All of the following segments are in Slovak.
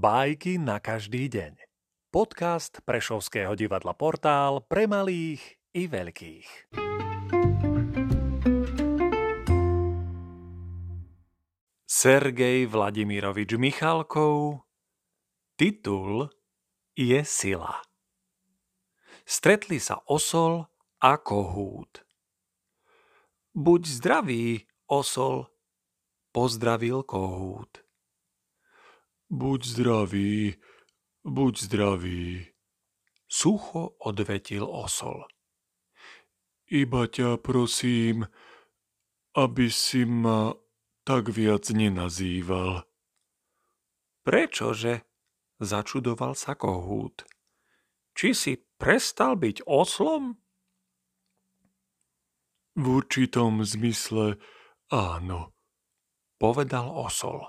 Bajky na každý deň. Podcast Prešovského divadla Portál pre malých i veľkých. Sergej Vladimirovič Michalkov Titul je sila. Stretli sa osol a kohút. Buď zdravý, osol, pozdravil kohút. Buď zdravý, buď zdravý, sucho odvetil osol. Iba ťa prosím, aby si ma tak viac nenazýval. Prečože? Začudoval sa kohút. Či si prestal byť oslom? V určitom zmysle áno, povedal osol.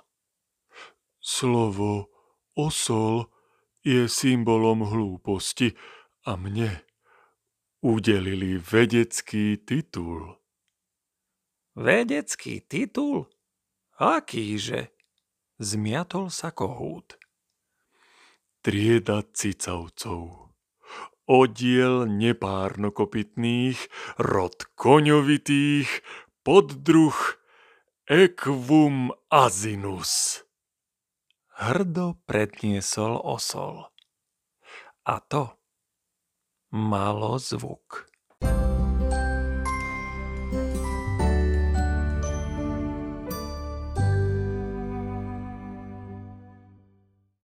Slovo osol je symbolom hlúposti a mne udelili vedecký titul. Vedecký titul? Akýže? Zmiatol sa kohút. Trieda cicavcov. Odiel nepárnokopitných, rod koňovitých, poddruh Equum asinus hrdo predniesol osol. A to malo zvuk.